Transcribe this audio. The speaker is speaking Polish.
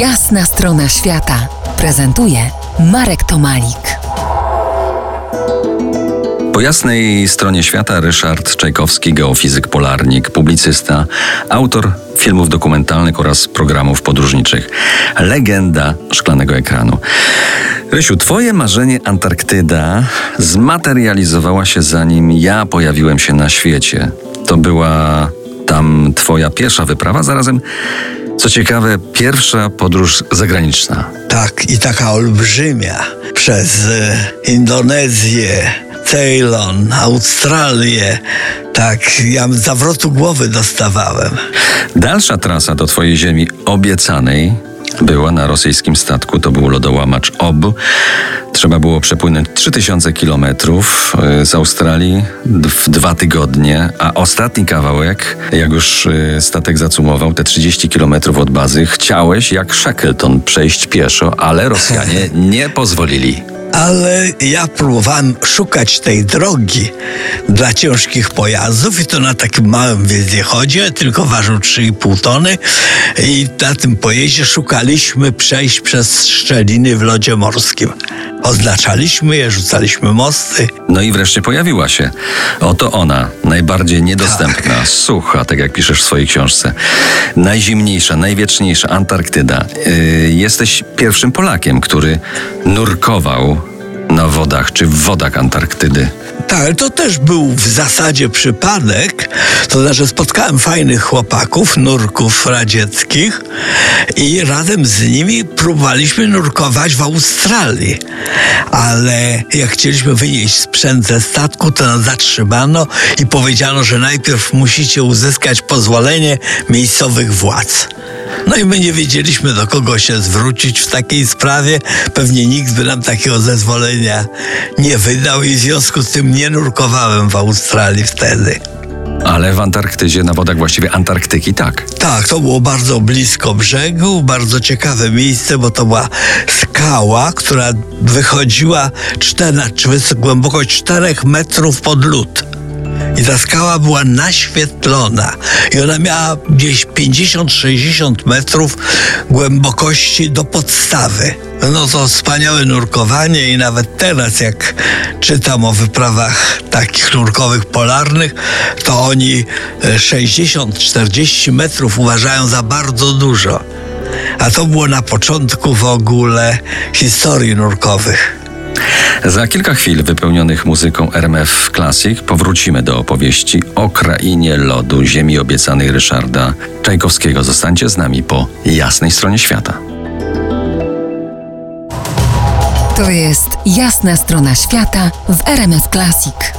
Jasna strona świata prezentuje Marek Tomalik. Po jasnej stronie świata Ryszard Czajkowski, geofizyk, polarnik, publicysta, autor filmów dokumentalnych oraz programów podróżniczych. Legenda szklanego ekranu. Rysiu, twoje marzenie Antarktyda zmaterializowała się zanim ja pojawiłem się na świecie. To była tam twoja pierwsza wyprawa, zarazem co ciekawe, pierwsza podróż zagraniczna. Tak, i taka olbrzymia przez e, Indonezję, Ceylon, Australię. Tak, ja zawrotu głowy dostawałem. Dalsza trasa do twojej ziemi obiecanej była na rosyjskim statku, to był lodołamacz OB. Trzeba było przepłynąć 3000 kilometrów e, z Australii w dwa tygodnie, a ostatni kawałek, jak już e, statek zacumował, te 30 kilometrów od bazy, chciałeś jak Shackleton przejść pieszo, ale Rosjanie nie pozwolili ale ja próbowałem szukać tej drogi dla ciężkich pojazdów i to na takim małym wiezdiechodzie, tylko ważył 3,5 tony i na tym pojeździe szukaliśmy przejść przez szczeliny w lodzie morskim. Oznaczaliśmy je, rzucaliśmy mosty. No i wreszcie pojawiła się. Oto ona, najbardziej niedostępna, tak. sucha, tak jak piszesz w swojej książce. Najzimniejsza, najwieczniejsza Antarktyda. Yy, jesteś pierwszym Polakiem, który nurkował na wodach czy w wodach Antarktydy. Tak, ale to też był w zasadzie przypadek. To znaczy spotkałem fajnych chłopaków, nurków radzieckich i razem z nimi próbowaliśmy nurkować w Australii. Ale jak chcieliśmy wynieść sprzęt ze statku, to nas zatrzymano i powiedziano, że najpierw musicie uzyskać pozwolenie miejscowych władz. No i my nie wiedzieliśmy, do kogo się zwrócić w takiej sprawie. Pewnie nikt by nam takiego zezwolenia nie wydał i w związku z tym nie nurkowałem w Australii wtedy. Ale w Antarktydzie, na wodach właściwie Antarktyki, tak. Tak, to było bardzo blisko brzegu, bardzo ciekawe miejsce, bo to była skała, która wychodziła cztery, czy głębokość 4 metrów pod lód. I ta skała była naświetlona i ona miała gdzieś 50-60 metrów głębokości do podstawy. No to wspaniałe nurkowanie i nawet teraz jak czytam o wyprawach takich nurkowych polarnych, to oni 60-40 metrów uważają za bardzo dużo. A to było na początku w ogóle historii nurkowych. Za kilka chwil wypełnionych muzyką RMF Classic powrócimy do opowieści o krainie lodu ziemi obiecanej Ryszarda Czajkowskiego. Zostańcie z nami po jasnej stronie świata. To jest jasna strona świata w RMF Classic.